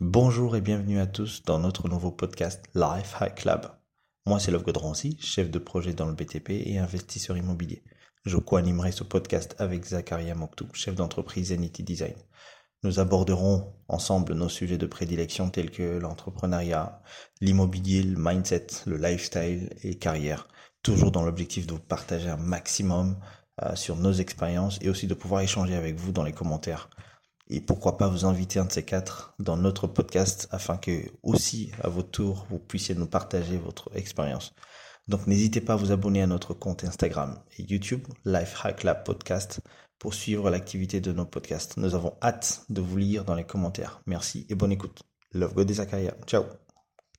Bonjour et bienvenue à tous dans notre nouveau podcast Life Hack Club. Moi c'est Love Godrancy, chef de projet dans le BTP et investisseur immobilier. Je co-animerai ce podcast avec Zakaria Moktou, chef d'entreprise Zenity Design. Nous aborderons ensemble nos sujets de prédilection tels que l'entrepreneuriat, l'immobilier, le mindset, le lifestyle et carrière, toujours dans l'objectif de vous partager un maximum euh, sur nos expériences et aussi de pouvoir échanger avec vous dans les commentaires et pourquoi pas vous inviter un de ces quatre dans notre podcast afin que aussi à votre tour vous puissiez nous partager votre expérience. Donc n'hésitez pas à vous abonner à notre compte Instagram et YouTube Life Hack Lab Podcast pour suivre l'activité de nos podcasts. Nous avons hâte de vous lire dans les commentaires. Merci et bonne écoute. Love God Ciao.